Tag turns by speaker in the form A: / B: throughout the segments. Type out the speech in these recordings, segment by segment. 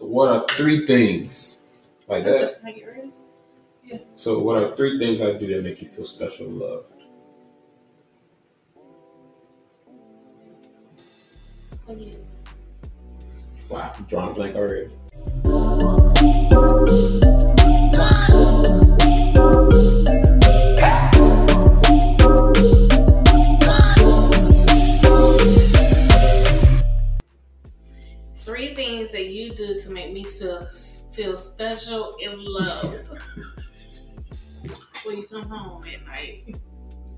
A: So, what are three things like that?
B: Just make it ready.
A: So, what are three things I do that make you feel special and loved? Wow, drawing a blank already.
B: Things that you do to make me feel feel special and loved. when you come home at night, you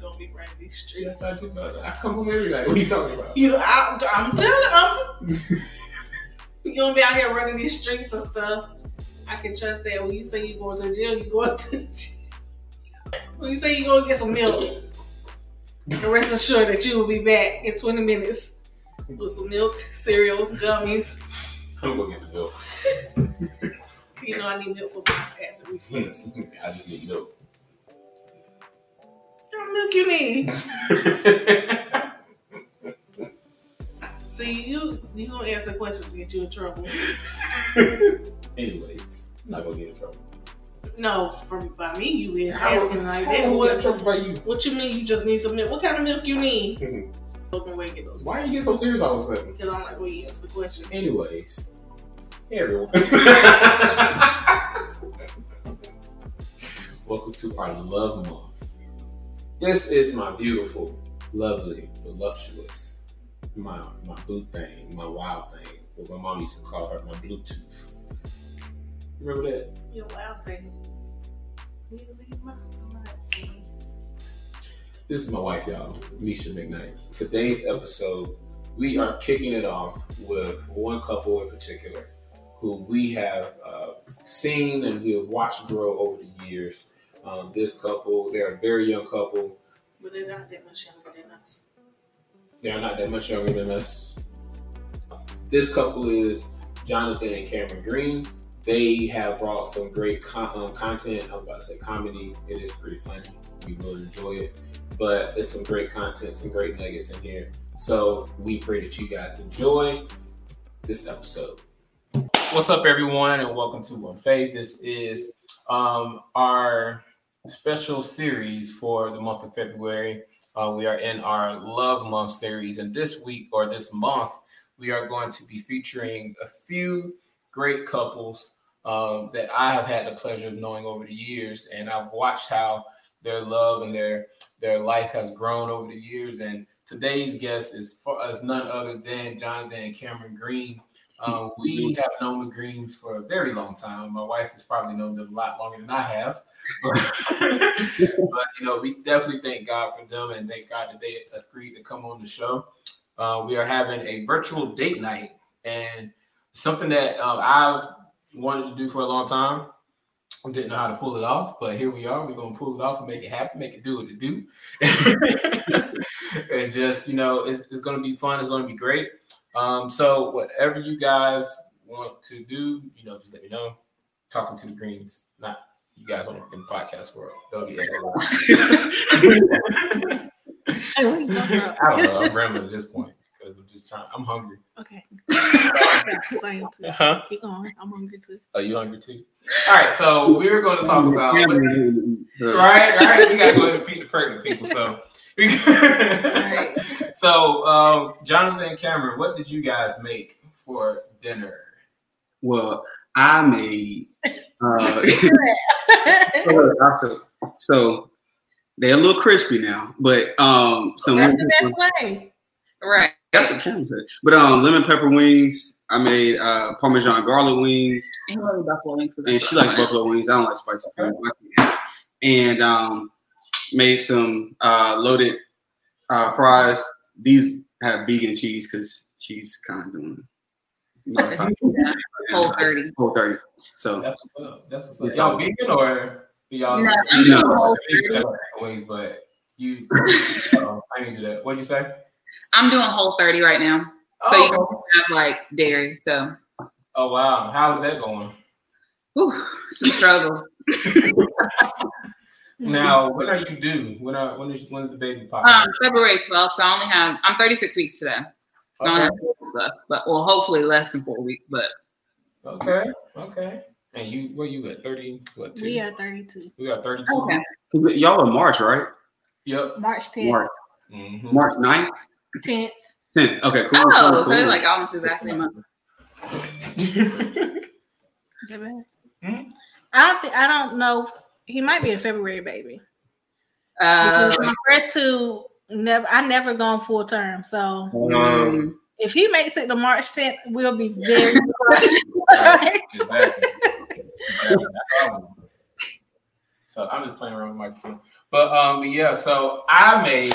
B: don't be running these streets.
A: I, do about that. I come home every night. What are you talking about?
B: You know, I, I'm telling you, you don't be out here running these streets and stuff. I can trust that when you say you going to gym, you going to gym. When you say you going to get some milk, and rest assured that you will be back in 20 minutes with some milk, cereal, gummies.
A: I'm gonna get the milk.
B: You know I need milk for my acid reflux.
A: I just need milk.
B: What milk you need? See, you you gonna answer questions to get you in trouble.
A: Anyways, I'm not gonna get in trouble.
B: No, from by me you
A: How-
B: asking like that.
A: am get in
B: What,
A: trouble by you?
B: what you mean you just need some milk? What kind of milk you need? Open way get those
A: Why are you getting so serious all of a sudden?
B: because I'm like, well, you answer the question.
A: Anyways, hey everyone. Welcome to our love month. This is my beautiful, lovely, voluptuous, my my boo thing, my wild thing. What my mom used to call her, my Bluetooth. Remember that?
B: Your wild thing. You leave my lights on.
A: This is my wife, y'all, Misha McKnight. Today's episode, we are kicking it off with one couple in particular who we have uh, seen and we have watched grow over the years. Um, this couple, they're a very young couple.
B: But they're not that much younger than us.
A: They're not that much younger than us. This couple is Jonathan and Cameron Green. They have brought some great con- um, content. I'm about to say comedy. It is pretty funny. You will enjoy it. But it's some great content, some great nuggets in here. So we pray that you guys enjoy this episode. What's up, everyone, and welcome to One Faith. This is um, our special series for the month of February. Uh, we are in our Love Month series, and this week or this month, we are going to be featuring a few great couples um, that I have had the pleasure of knowing over the years, and I've watched how their love and their their life has grown over the years. And today's guest is for is none other than Jonathan and Cameron Green. Um, we have known the Greens for a very long time. My wife has probably known them a lot longer than I have. but you know, we definitely thank God for them and thank God that they agreed to come on the show. Uh, we are having a virtual date night and something that uh, I've wanted to do for a long time. I didn't know how to pull it off, but here we are. We're gonna pull it off and make it happen, make it do what it do, and just you know, it's, it's gonna be fun. It's gonna be great. Um, so whatever you guys want to do, you know, just let me know. Talking to the Greens, not you guys on in the podcast world. They'll be
B: Hey, what are you talking about?
A: I don't know. I'm rambling at this point because I'm just trying. I'm hungry.
B: Okay. Because I am too.
A: Huh?
B: Keep going. I'm hungry too.
A: Are you hungry too? All right. So we're going to talk about.
C: So,
A: Right, right. We gotta go ahead and feed the pregnant people. So,
B: right.
A: So um, Jonathan and Cameron, what did you guys make for dinner?
C: well, I made. Uh, so, so they're a little crispy now, but um, some
B: That's the
C: pepper,
B: best way. Right.
C: that's what Cameron said. But um, lemon pepper wings. I made uh, Parmesan garlic wings,
D: And you love buffalo wings 'cause
C: and she likes
D: good.
C: buffalo wings. I don't like spicy food. And um, made some uh, loaded uh, fries. These have vegan cheese because she's kind of doing. You know,
D: Yes, you do that. Whole 30.
C: Whole 30. So
A: That's what's up. That's what's up. Y'all vegan or y'all?
D: No, I'm
C: No.
D: whole 30.
A: ways, but you. uh, I didn't do that. What'd you say?
D: I'm doing whole 30 right now. So
A: oh,
D: you can have like dairy. So
A: oh wow, how's that going?
D: whew, it's a struggle.
A: Now, when are you due? When are when is when is the baby pop?
D: Um, February 12th. So I only have I'm 36 weeks today. So I only
A: okay.
D: have weeks left, but well, hopefully less than four weeks. But
A: okay, okay. And you, where you at? Thirty? What? Two?
B: We are 32.
A: We got thirty-two.
D: okay.
C: y'all are March, right?
A: Yep.
B: March 10th,
C: March.
A: Mhm.
C: March 9th?
B: 10th.
C: 10th. Okay, cool.
D: Oh,
C: cool,
D: so
C: cool.
D: it's like almost exactly a month.
B: Is that bad?
A: Hmm?
B: I don't think I don't know. He might be a February baby.
D: Uh,
B: my first two never I never gone full term. So
C: Um,
B: if he makes it to March 10th, we'll be very
A: Right, exactly. exactly. So I'm just playing around with my microphone. But um, but yeah, so I made,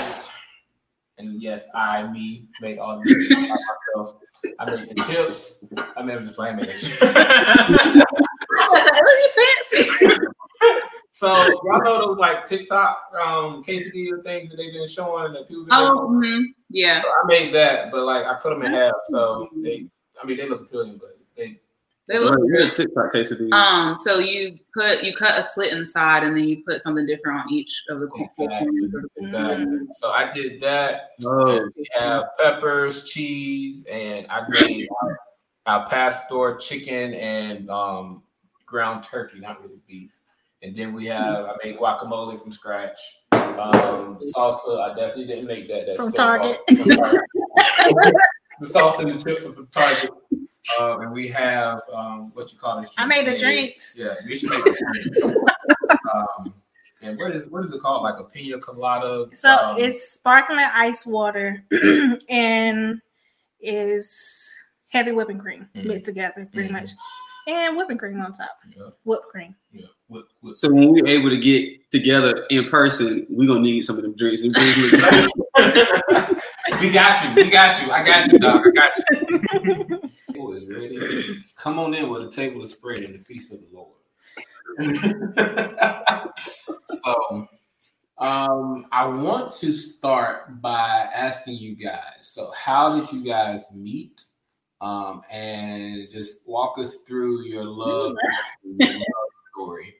A: and yes, I me made all this by myself. I made the chips. I made just playing made it.
D: fancy.
A: So y'all know those like TikTok um quesadilla things that they've been showing that people. Been
D: Oh, mhm, yeah.
A: So I made that, but like I cut them in half. So they, I mean, they look appealing, but they.
D: They look
C: right, you're a
D: good.
C: TikTok case of.
D: Um, so you put you cut a slit in the side, and then you put something different on each of the corners
A: Exactly.
D: of the
A: Exactly. So I did that.
C: oh,
A: we have peppers, cheese, and I made our, al pastor chicken and um, ground turkey, not really beef. And then we have I made guacamole from scratch. Um, salsa, I definitely didn't make that. That's
B: From Target.
A: from Target. the salsa and the chips are from Target. Um, and we have um, what you call this?
B: I made the drinks.
A: Yeah, we should make the drinks. um, and what is what is it called? Like a pina colada.
B: So
A: um,
B: it's sparkling ice water and is heavy whipping cream
A: Mhm.
B: mixed together, pretty
A: Mhm.
B: much, and whipping cream on top.
A: Yeah.
B: Whipped cream.
A: Yeah. With, with,
C: so when we're able to get together in person, we're gonna need some of them drinks. Them drinks
A: we got you. We got you. I got you, dog. I got you. Table is ready. Come on in where the table is spread in the feast of the Lord. so, um, I want to start by asking you guys. So, how did you guys meet? Um, and just walk us through your love, your love story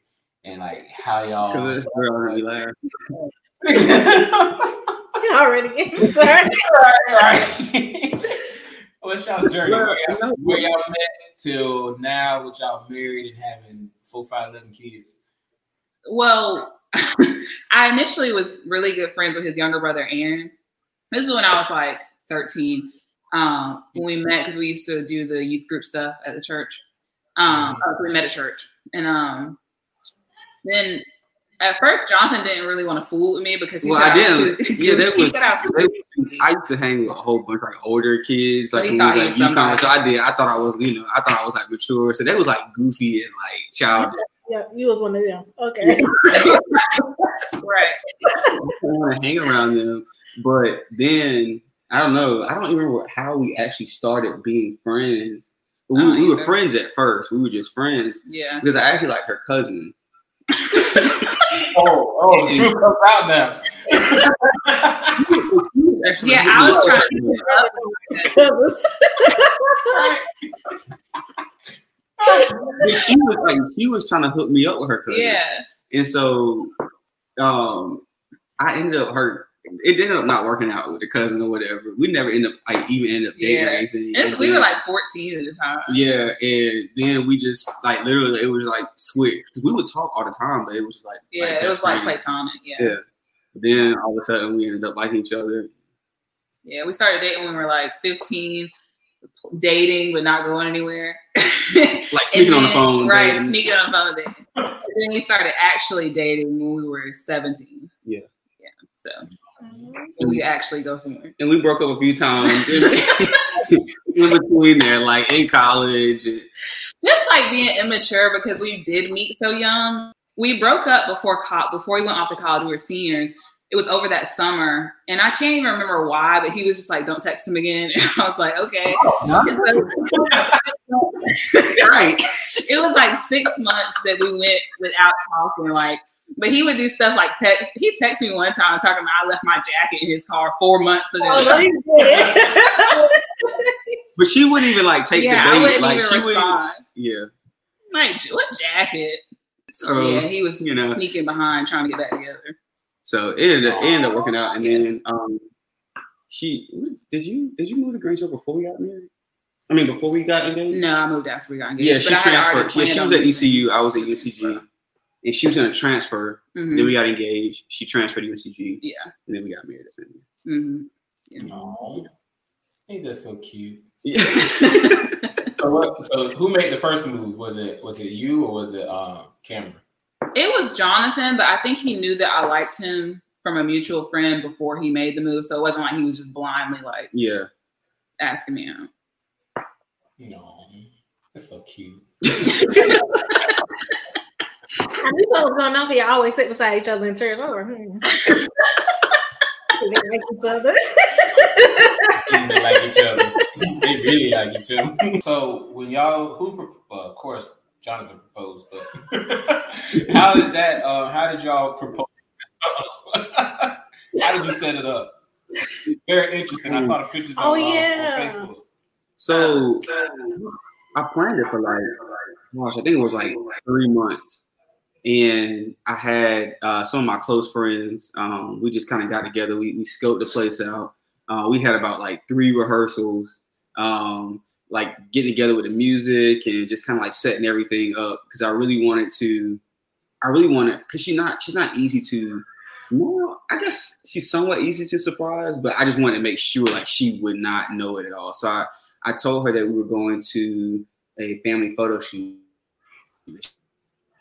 A: and like how y'all.
C: Cause this girl made laugh.
B: Already getting started.
A: right. What's y'all journey? Where y'all, where y'all met till now? With y'all married and having four, five, eleven kids.
D: Well, I initially was really good friends with his younger brother, Aaron. This is when I was like 13. Um, when we met because we used to do the youth group stuff at the church. Um, uh, we met at church, and um, then at first Jonathan didn't really want to fool with me because he
C: Well,
D: said
C: I
D: was
C: didn't.
D: too-
C: Yeah, that was.
D: I was
C: that-
D: goofy.
C: I used to hang with a whole bunch of like older kids.
D: So
C: Like
D: he
C: when
D: thought
C: we
D: he
C: was
D: was
C: like UConn, so I did. I thought I was, you know, I thought I was like mature. So they was like goofy and like childish.
B: Yeah, you was one of them. Okay.
D: right.
C: I want to hang around them. But then I don't know. I don't even remember how we actually started being friends. But we,
D: don't
C: we were friends at first. We were just friends
D: Yeah.
C: because I actually like her cousin.
A: Oh, oh, the truth comes out now.
C: Actually
D: Yeah,
C: hitting
D: I was trying to
C: that. She was like she was trying to hook me up with her cousin.
D: Yeah.
C: And so um I ended up her it ended up not working out with the cousin or whatever. We never end up like even end up dating or anything.
D: And we were like 14 at the time.
C: Yeah, and then we just like literally it was like switch we would talk all the time, but it was just like
D: Yeah,
C: like,
D: it was like
C: friends.
D: platonic. Yeah.
C: Yeah. Then all of a sudden we ended up liking each other.
D: Yeah, we started dating when we were like 15, dating but not going anywhere.
C: Like sneaking on the phone,
D: Right,
C: dating.
D: sneaking on the phone. Dating. Then we started actually dating when we were 17.
C: Yeah.
D: Yeah. So Mm-hmm. and we actually go somewhere.
C: And we broke up a few times in, in between there, like in college. and-
D: Just like being immature because we did meet so young. We broke up before co- before we went off to college. We were seniors. It was over that summer, and I can't even remember why. But he was just like, "Don't text him again." And I was like, "Okay."
C: Oh, right.
D: it was like six months that we went without talking. Like, but he would do stuff like text. He texted me one time talking about I left my jacket in his car four months ago.
B: Oh, no, didn't.
C: But she wouldn't even like take
D: yeah,
C: the
D: I
C: bait.
D: wouldn't
C: Like
D: even
C: she would.
D: respond.
C: Yeah.
D: Like, what jacket?
C: So
D: yeah, he was
C: you know.
D: sneaking behind trying to get back together.
C: so it ended, it ended up working out, and then um, she did you did you move to Greensboro before we got married? I mean, before we got engaged.
D: No, I moved after we got engaged.
C: Yeah, she
D: I had already
C: transferred. Yeah, she was at
D: moving.
C: ECU. I was at UNCG, and she was gonna transfer.
D: Mhm.
C: Then we got engaged. She transferred to UNCG,
D: Yeah.
C: and then we got married. at the same year.
D: Mm-hmm.
A: Aw. Ain't that so cute?
C: Yeah.
A: So, what, so who made the first move? Was it was it you or was it uh, Cameron?
D: It was Jonathan, but I think he knew that I liked him from a mutual friend before he made the move. So it wasn't like he was just blindly like
C: yeah.
D: asking me out.
A: No, that's so cute.
B: I knew what was going on. They always sit beside each other in church. I was like, hmm. they like each other.
A: They like each other. They really like each other. So when y'all who pro- well, of course Jonathan proposed, but how did that? Uh, how did y'all propose? how did you set it up? Very interesting. I saw the pictures
B: Oh,
A: on, uh,
B: yeah.
A: on Facebook.
C: So I planned it for like, gosh, I think it was like three months. And I had uh, some of my close friends. Um, we just kind of got together. We, we scoped the place out. Uh, we had about like three rehearsals, um, like getting together with the music and just kind of like setting everything up because I really wanted to. I really wanted because she's not she's not easy to. No, I guess she's somewhat easy to surprise, but I just wanted to make sure like she would not know it at all. So I, I told her that we were going to a family photo shoot.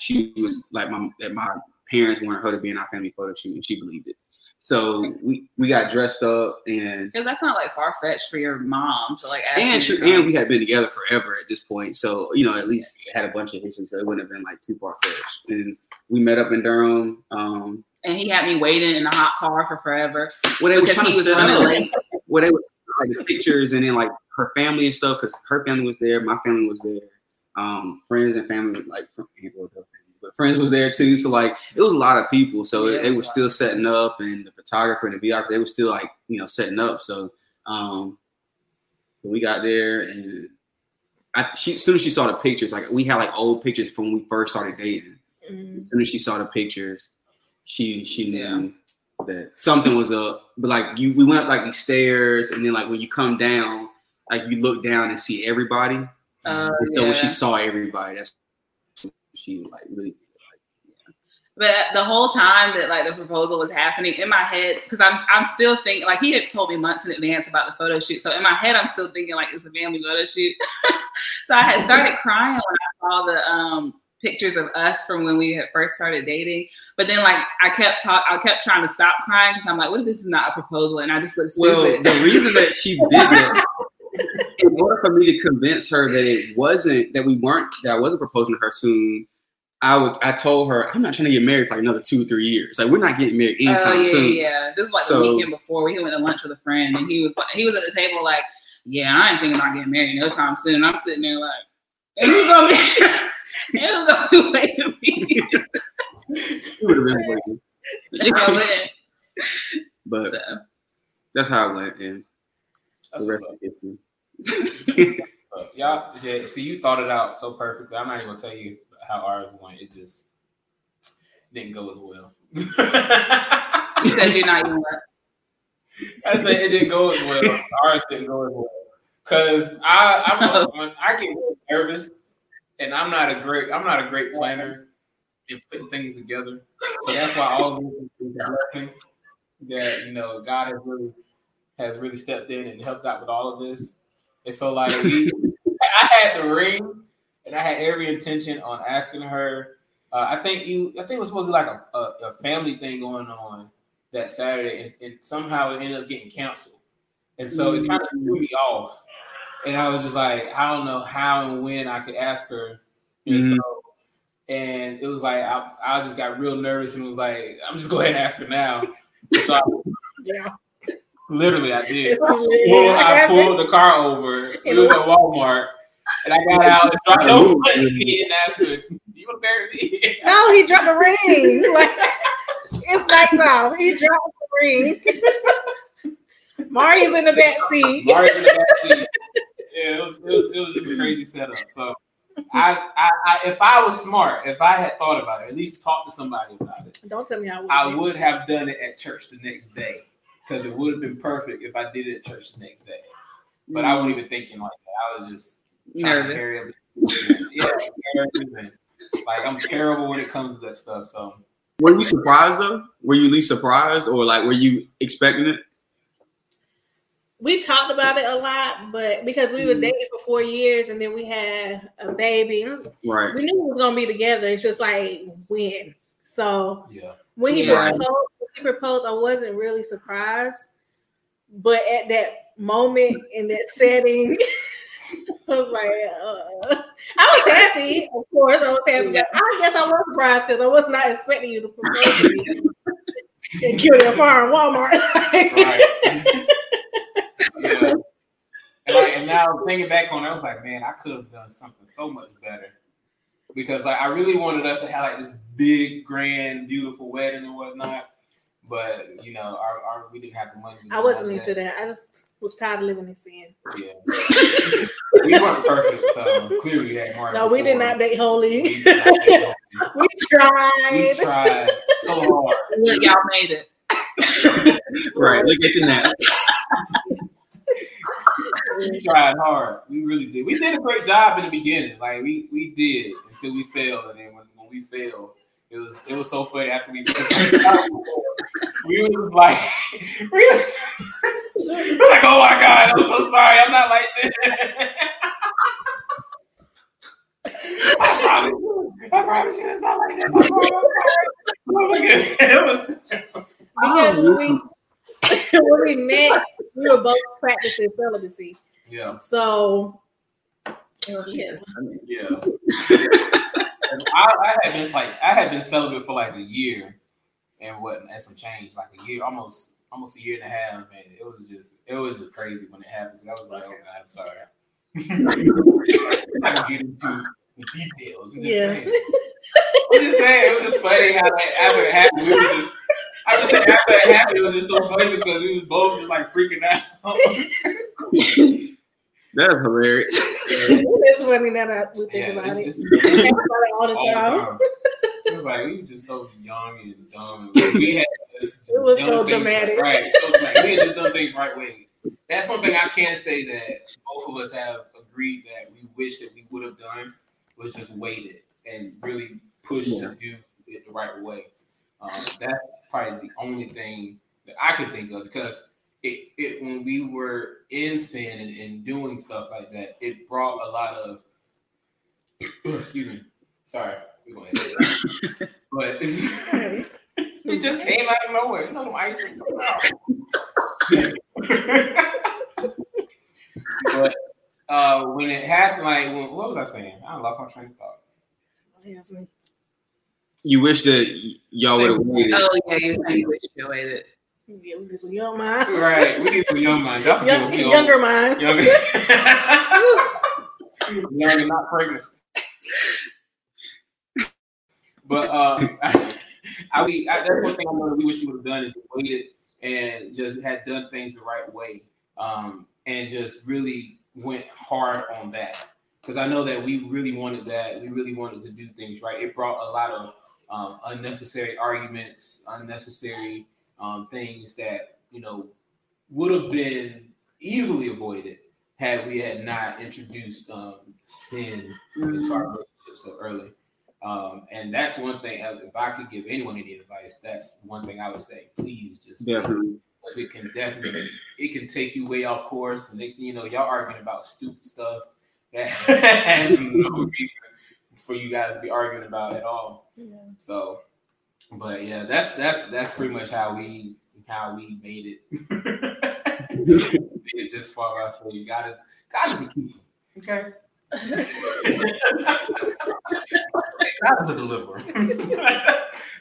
C: She was like my that my parents wanted her to be in our family photo shoot, and she believed it. So we we got dressed up, and
D: Because that's not like far fetched for your mom to like ask
C: and she, and we had been together forever at this point. So you know, at least had a bunch of history, so it wouldn't have been like too far fetched. And we met up in Durham. Um,
D: and he had me waiting in a hot car for forever
C: well, they were trying to set up. well, they were like the pictures and then like her family and stuff because her family was there, my family was there, um, friends and family like from people, but friends was there too. So like it was a lot of people. So
D: Yeah,
C: they were still setting up, and the photographer and the videographer they were still like you know setting up. So um, we got there and. I, she, as soon as she saw the pictures, like we had like old pictures from when we first started dating.
B: Mm.
C: As soon as she saw the pictures, she she knew that something was up. But like you, we went up like these stairs, and then like when you come down, like you look down and see everybody.
D: Uh,
C: so when she saw everybody, that's she like really.
D: But the whole time that like the proposal was happening in my head, because I'm I'm still thinking like he had told me months in advance about the photo shoot. So in my head, I'm still thinking like it's a family photo shoot. so I had started crying when I saw the um pictures of us from when we had first started dating. But then like I kept talk I kept trying to stop crying because I'm like, what if this is not a proposal? And I just look stupid.
C: Well, the reason that she did that, in order for me to convince her that it wasn't that we weren't that I wasn't proposing to her soon, I would I told her I'm not trying to get married for like another two three years. Like we're not getting married
D: Oh
C: anytime
D: yeah,
C: soon.
D: yeah. This was like
C: So-
D: the weekend before. We went to lunch with a friend, and he was like, he was at the table like, "Yeah, I ain't thinking about getting married no time soon." I'm sitting there like, "And who's gonna be? and who's gonna be waiting me?"
C: It would have been waiting.
D: That's
C: but.
D: So,
C: that's how it went, and
A: That's
C: the rest is history.
A: Y'all, yeah, see, you thought it out so perfectly. I'm not even gonna tell you how ours went. It just didn't go as well.
D: you said you're not even.
A: I said it didn't go as well. Ours didn't go as well. Cause I, I'm I get nervous, and I'm not a great, I'm not a great planner in putting things together. So that's why all of this is a blessing that you know God has really has really stepped in and helped out with all of this. And so like we, I had the ring, and I had every intention on asking her. Uh, I think you, I think it was supposed to be like a, a, a family thing going on that Saturday, and, and somehow it ended up getting canceled. And so it kind of threw me off. And I was just like, I don't know how and when I could ask her. And
C: Mhm.
A: so, and it was like I, I just got real nervous and was like, I'm just going to go ahead and ask her now. So I,
B: Yeah.
A: Literally, I did.
B: Yeah,
A: Pull, I pulled the car over. It was at Walmart, And I got out and dropped no money and asked her, "You want to marry me?"
B: No, he dropped a ring. Like it's nighttime. He dropped the ring. Mari's in the back seat.
A: Mari's in the back seat. Yeah, it was, it was it was just a crazy setup. So I, I, I if I was smart, if I had thought about it, at least talked to somebody about it,
B: Don't tell me how.
A: I would have done it at church the next day because it would have been perfect if I did it at church the next day. But I wasn't even thinking like that. I was just trying to
D: Nervous.
A: hurry up. Yeah, like I'm terrible when it comes to that stuff. So
C: Were you surprised though? Were you least surprised, or like were you expecting it?
B: we talked about it a lot, but because we were
A: Mm-hmm.
B: dating for four years and then we had a baby,
C: Right.
B: we knew we was gonna be together. It's just like when. So
A: yeah,
B: when he
D: Yeah.
B: proposed, when he proposed, I wasn't really surprised. But at that moment in that setting, I was like, uh, I was happy, of course. I was happy. But I guess I was surprised because I was not expecting you to propose to me and kill your farm Walmart.
A: right. yeah. And, like, and now thinking back on it, I was like, man, I could have done something so much better. Because like I really wanted us to have like this big, grand, beautiful wedding and whatnot. But you know, our, our we didn't have the money.
B: I wasn't
A: all
B: into that. I just was tired of living in sin.
A: Yeah. we weren't perfect, so clearly we had more.
B: No, we did not date holy.
A: We, did not date holy.
B: we
A: we
B: tried.
A: tried so hard.
D: Look, y'all made it.
C: Right. Look at you now.
A: We tried hard. We really did. We did a great job in the beginning. Like we we did until we failed, and then when, when we failed, it was it was so funny after we we was like we was, we was like oh my god I'm so sorry I'm not like this. I promise, you, I promise you it's not like this. I promise, I'm sorry. Oh it was
B: Because when we when we met, we were both practicing celibacy.
A: yeah.
B: So yeah.
A: Yeah. I, I had been like I had been celibate for like a year and what and some change, like a year, almost almost a year and a half, and It was just it was just crazy when it happened. I was like, oh god, I'm sorry. I'm not gonna get into the details. I'm just
B: Yeah.
A: saying. I'm just saying, it was just funny how like, after it happened, we were just I was saying after it happened, it was just so funny because we was both just like freaking out.
C: That's hilarious.
B: It's funny that we think
A: Yeah,
B: about it.
A: it's- it's-
B: think about it all the
A: all the
B: time.
A: time. It was like we were just so young and dumb. And we had just
B: It was so
A: things
B: dramatic.
A: right? So like, we had just done things right way. That's one thing I can say that both of us have agreed that we wish that we would have done was just waited and really pushed
C: Yeah.
A: to do it the right way. Um, that's probably the only thing that I could think of because it, it when we were in sin and, and doing stuff like that, it brought a lot of excuse me. Sorry, we going to but it's, it just came out of nowhere. You know, them ice cream. but uh, when it happened, like, when, what was I saying? I lost my train of thought.
B: Yes, me.
C: You wish that y'all would have waited.
D: Oh yeah, you you wish you waited.
B: Yeah, we need some young minds.
A: Right, we need some young minds. Y'all
B: Young,
A: old.
B: younger minds.
A: Younger. Young and not pregnant. But uh, I, we, I, that's one thing I know we wish you would have done is waited and just had done things the right way, um, and just really went hard on that. Because I know that we really wanted that. We really wanted to do things right. It brought a lot of um, unnecessary arguments, unnecessary um, things that you know would have been easily avoided had we had not introduced um, sin into our relationship so early. Um, and that's one thing. uh, If I could give anyone any advice, that's one thing I would say. Please just.
C: Definitely.
A: Because it can definitely it can take you way off course. The next thing you know, y'all arguing about stupid stuff that has no reason for you guys to be arguing about at all.
B: Yeah.
A: So, but yeah, that's that's that's pretty much how we how we made it. made it this far out for you. God is God is a keeper. Okay. God is a deliverer.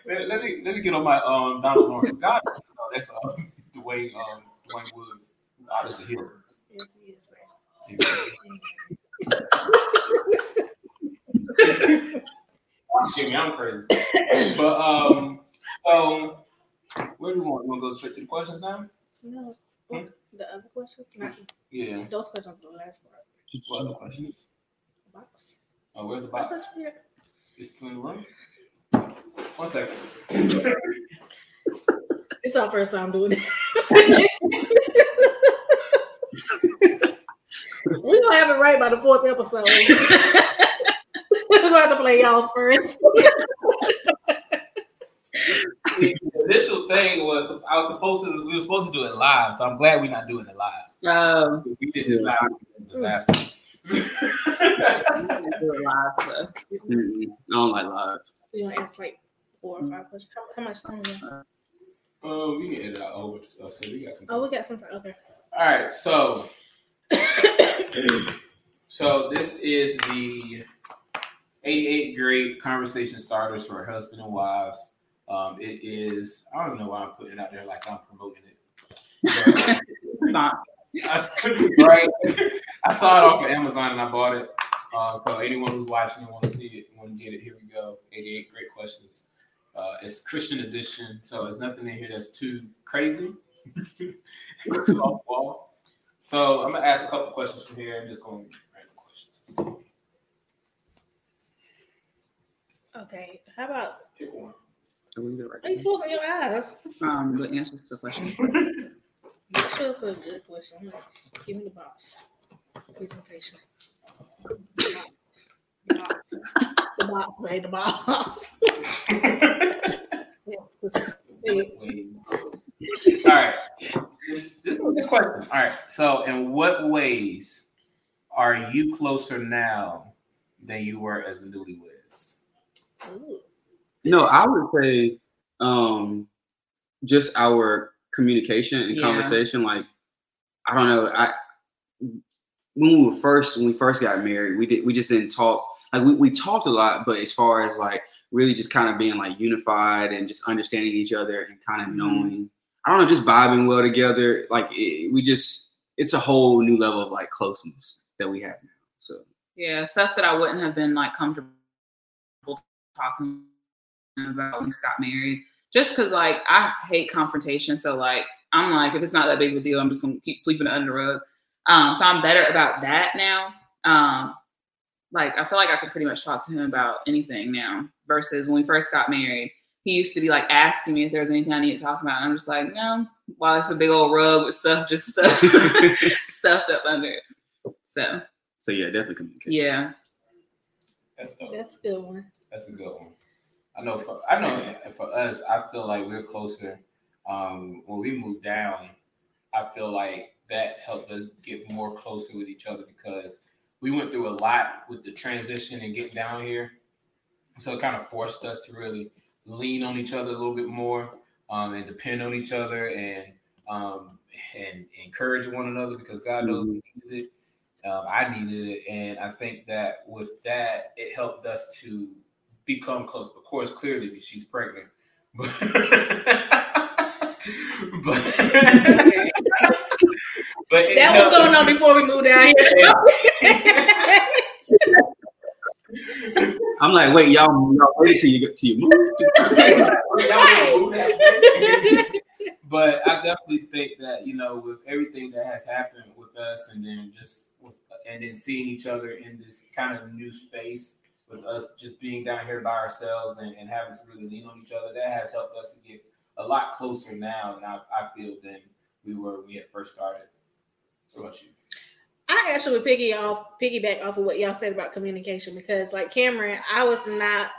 A: let, let me let me get on my um Donald Lawrence. God, no, that's uh, Dwayne um Dwayne Woods. God is a hero.
B: Yes, he is, man.
A: He- Jimmy, I'm crazy. But um, so where do we want? You want to go straight to the questions now?
B: No.
A: Hmm?
B: The other questions? Not,
A: Yeah.
B: those questions are the last part.
A: What other questions?
B: Box.
A: Oh, where's the
B: Box.
A: box?
B: here.
A: It's still in the room. One second.
B: It's our first time doing this. We're gonna have it right by the fourth episode. We're gonna have to play y'all first.
A: the initial thing was I was supposed to we were supposed to do it live, so I'm glad we're not doing it live.
D: Oh,
A: We did this live. it was a Disaster.
D: I'm gonna do it live, so.
C: Mm-mm. I don't like live.
B: We're gonna ask like four or five questions. How, how much time we got?
A: um, we can edit out a whole of stuff, so we got some.
B: Oh, we got some time. Okay.
A: All right, so so this is the 88 great conversation starters for husband and wives. Um, it is I don't know why I'm putting it out there like I'm promoting it. I, right, I saw it off of Amazon and I bought it. Uh, so anyone who's watching and want to see it, want to get it, here we go. 88 great questions. Uh, it's Christian edition, so there's nothing in here that's too crazy, too off the wall. So I'm gonna ask a couple questions from here. I'm just going to random questions.
B: Okay. How about
A: Pick one.
C: So we can do
B: are you closing your eyes?
D: Um, the answers to the question.
B: Make sure it's a good question. Give me the box. Presentation. The box. The box. The box. The box. Yeah, it's-
A: Wait. All right. This, this is a good question. All right. So, in what ways are you closer now than you were as a newlyweds?
C: No, I would say um just our communication and
D: Yeah.
C: conversation. Like, I don't know. I when we were first when we first got married, we did we just didn't talk. Like we, we talked a lot, but as far as like really just kind of being like unified and just understanding each other and kind of
D: Mhm.
C: knowing, I don't know, just vibing well together. Like it, we just, it's a whole new level of like closeness that we have now. So
D: Yeah, stuff that I wouldn't have been like comfortable talking about when we got married. Just because like I hate confrontation, so like I'm like if it's not that big of a deal, I'm just gonna keep sweeping it under the rug. Um, so I'm better about that now. Um, like I feel like I can pretty much talk to him about anything now. Versus when we first got married, he used to be like asking me if there was anything I need to talk about, and I'm just like, no. While it's a big old rug with stuff just stuff stuffed up under it. So
C: so yeah, definitely communication.
D: yeah.
A: That's dope.
B: That's a good one.
A: That's a good one. I know for I know for us, I feel like we're closer. Um, when we moved down, I feel like that helped us get more closer with each other because we went through a lot with the transition and getting down here. So it kind of forced us to really lean on each other a little bit more um, and depend on each other and um, and encourage one another because God knows we needed it. Um, I needed it, and I think that with that, it helped us to become close. Of course, clearly she's pregnant, but but, but it
B: That was
A: helped-
B: going on before we moved down here.
C: I'm like, wait, y'all, y'all wait till you get to your move.
A: but I definitely think that you know, with everything that has happened with us, and then just with, and then seeing each other in this kind of new space, with us just being down here by ourselves and, and having to really lean on each other, that has helped us to get a lot closer now than I, I feel than we were when we had first started. What about you?
B: I actually piggy off piggyback off of what y'all said about communication because like Cameron, I was not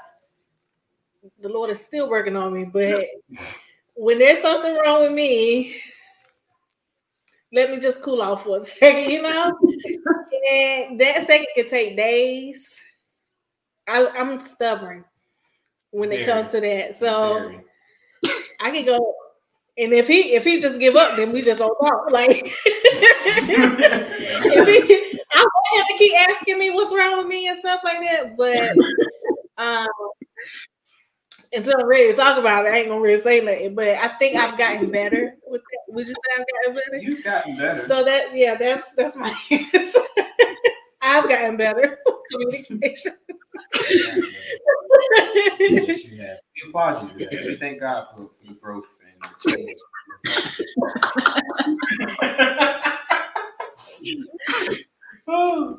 B: the Lord is still working on me, but when there's something wrong with me, let me just cool off for a second, you know? and that second could take days. I, I'm stubborn when it comes to that. So
A: Very.
B: I could go, and if he if he just give up, then we just don't talk. Like if he, I want him to keep asking me what's wrong with me and stuff like that, but um, until I'm ready to talk about it, I ain't gonna really say nothing. But I think I've gotten better with that. Would you say I've gotten better?
A: You've gotten better.
B: So that yeah, that's that's my answer. I've gotten better communication.
E: Yes, you have. We applaud you for that. We thank God for, for the growth and the change.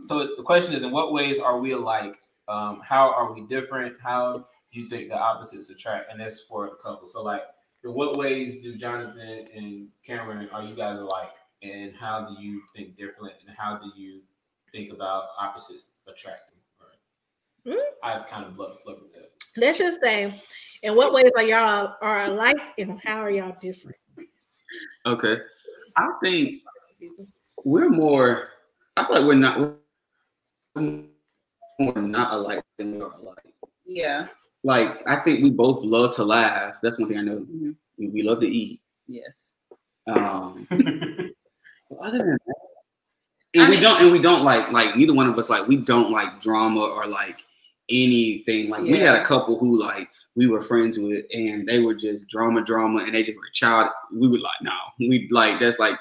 E: so the question is, in what ways are we alike? Um, how are we different? How do you think the opposites attract? And that's for a couple. So, like, in what ways do Jonathan and Cameron are you guys alike? And how do you think differently? And how do you think about opposites attracting? Right. I kind of love flip with that.
B: Let's just say, in what ways are y'all are alike, and how are y'all different?
C: Okay. I think we're more. I feel like we're not. We're more not alike than we are alike.
D: Yeah.
C: Like I think we both love to laugh. That's one thing I know.
D: Mhm.
C: We, we love to eat.
D: Yes.
C: Um, other than that, and
D: I
C: we
D: mean-
C: don't, and we don't like like neither one of us like we don't like drama or like anything. Like we had a couple who like we were friends with, and they were just drama, drama, and they just were child. We would like no, we like that's like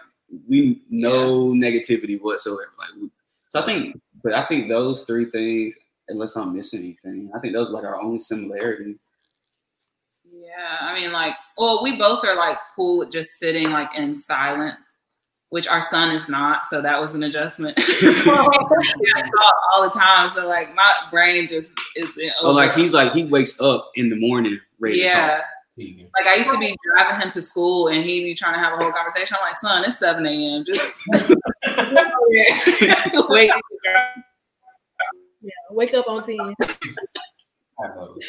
C: we no negativity whatsoever. Like we, so, I think, but I think those three things, unless I'm missing anything, I think those are like our only similarities.
D: Yeah. I mean, like, well, we both are like cool with just sitting like in silence, which our son is not. So that was an adjustment. I talk all the time. So like my brain just is in
C: Oh, like he's like he wakes up in the morning ready to talk.
D: yeah. Like I used to be driving him to school and he'd be trying to have a whole conversation. I'm like, son, it's 7 a.m. Just wait.
B: Yeah, wake up on ten.
E: I love it.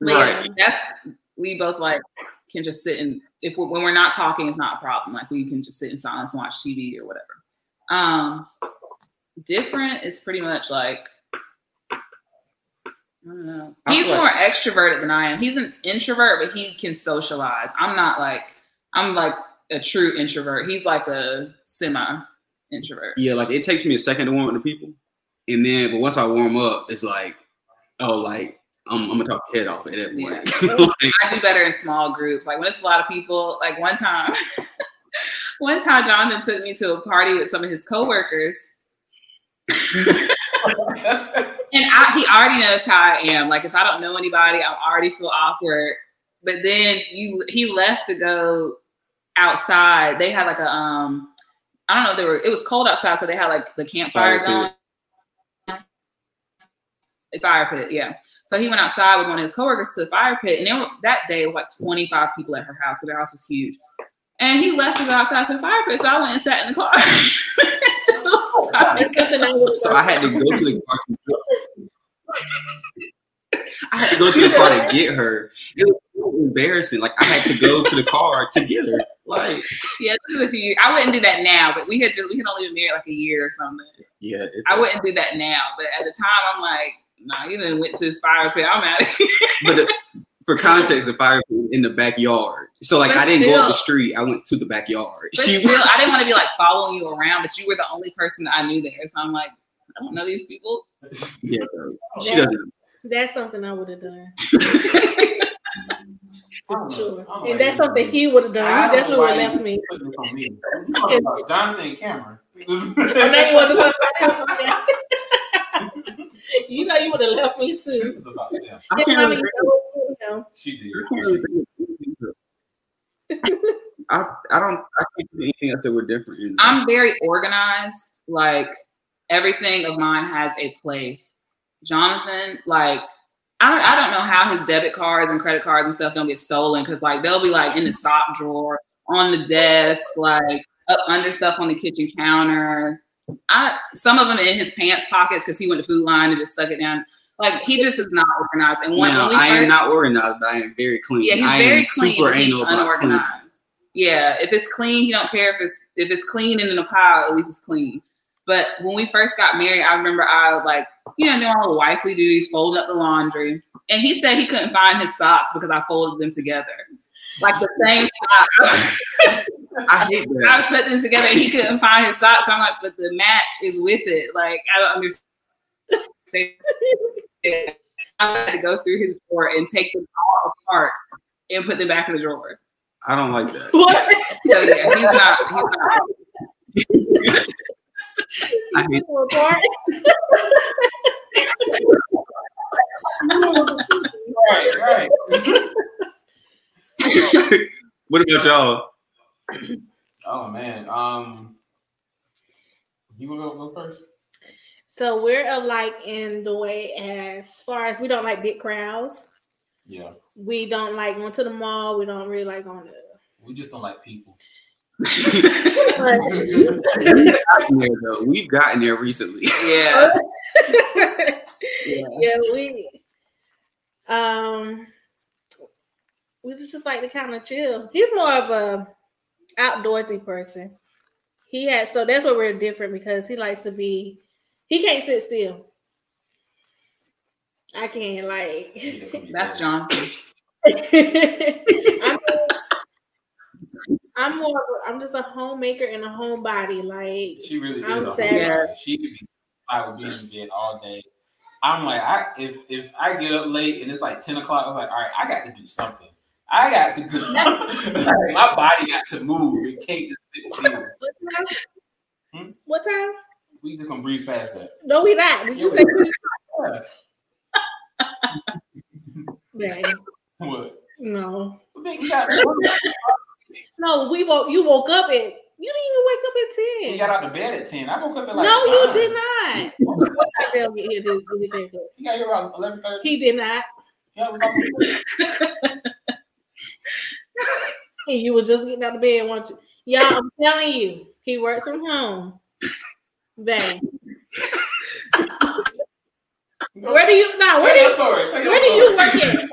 D: But
C: Right.
D: yeah, that's we both like can just sit and if we're, when we're not talking, it's not a problem. Like we can just sit in silence and watch TV or whatever. Um, different is pretty much like I don't know. He's more extroverted than I am. He's an introvert, but he can socialize. I'm not like I'm like a true introvert. He's like a semi introvert.
C: Yeah, like it takes me a second to warm up to people, and then but once I warm up, it's like, oh, like I'm, I'm gonna talk your head off at that point. Like,
D: I do better in small groups. Like when it's a lot of people. Like one time, one time Jonathan took me to a party with some of his coworkers, and I, he already knows how I am. Like if I don't know anybody, I already feel awkward. But then you, he left to go outside. They had like a um, I don't know. They were. It was cold outside, so they had like the campfire
C: Fire
D: going. A fire pit, yeah. So he went outside with one of his coworkers to the fire pit, and there were, that day was like 25 people at her house because their house was huge. And he left to go outside to the fire pit, so I went and sat in the car.
B: That's something I would
C: so I had to go to the car. To I had to go to the car to get her. It was so embarrassing. Like I had to go to the car to get her. Like
D: yeah, this is a few. I wouldn't do that now, but we had just we had only been married like a year or something.
C: yeah,
D: I wouldn't do that now, but at the time I'm like, nah, you didn't went to this fire pit. I'm out of here.
C: But the, for context, the fire pit was in the backyard. So like
D: But
C: I didn't go up the street. I went to the backyard.
D: But still, I didn't want to be like following you around, but you were the only person that I knew there. So I'm like, I don't know these people.
C: yeah, bro. she
B: Yeah.
C: doesn't.
B: That's something I would have done.
E: I.
B: Sure.
E: I
B: And that's something he would have done.
E: I
B: He definitely would have left me.
E: putting this on me. You talking about Jonathan and Cameron.
B: Now you want to talk about him? Okay. you know you would have left me
E: this
B: too.
E: is about them.
C: I can't
B: mommy, you know,
E: She did.
C: I can't really think. I I don't I can't think of anything else that we're different in.
D: I'm very organized. Like everything of mine has a place. Jonathan, like I don't, I don't know how his debit cards and credit cards and stuff don't get stolen because like they'll be like in the sock drawer, on the desk, like up under stuff on the kitchen counter. I some of them in his pants pockets because he went to Food Lion and just stuck it down. Like he just is not organized. And when we
C: I am not organized, but I am very clean.
D: yeah, he's
C: I
D: very
C: am
D: clean.
C: super anal about clean.
D: Yeah, if it's clean, he don't care if it's if it's clean and in a pile. At least it's clean. But when we first got married, I remember I like you know doing all the wifely duties, folding up the laundry, and he said he couldn't find his socks because I folded them together, like the same socks.
C: I hate that.
D: I put them together, and he couldn't find his socks. I'm like, but the match is with it. Like I don't understand. I had to go through his drawer and take them all apart and put them back in the drawer.
C: I don't like that.
B: What?
D: So yeah, he's not. He's not.
C: I hate
B: Apart.
C: What about y'all?
A: Oh man. Um, you wanna go, go first?
B: So we're alike in the way as far as we don't like big crowds.
A: Yeah.
B: We don't like going to the mall. We don't really like going to.
A: We just don't like people.
C: We've gotten there though. We've gotten there recently.
D: Yeah.
B: yeah, we um we just like to kind of chill. He's more of a outdoorsy person. He has so that's where we're different because he likes to be he can't sit still. I can't like
D: That's John.
B: I'm, I'm more of a, I'm just a homemaker and a homebody. Like
A: She really
B: I'm
A: is a
B: sad.
A: homebody. She could be I would be in bed all day. I'm like, I if if I get up late and it's like 10 o'clock, I'm like, all right, I got to do something. I got to go. like, my body got to move. It can't just sit still.
B: what time?
A: Hmm?
B: What time?
A: We just gonna breeze past that.
B: No, we not. Did you say
A: we- Yeah.
B: Dang.
A: What?
B: No.
A: You think we got,
B: No, we woke you woke up at you didn't even wake up at
A: ten.
B: You
A: got out of bed at 10. I woke up at like
B: no, you did not. What time did Dale get here to get his haircut?
A: You got here around 11 30.
B: He did not.
A: Yeah, it was almost-
B: And you were just getting out of bed, weren't you? Y'all, I'm telling you, he works from home. Bang. Where do you now? Where do you,
A: story. Tell
B: where do you work at?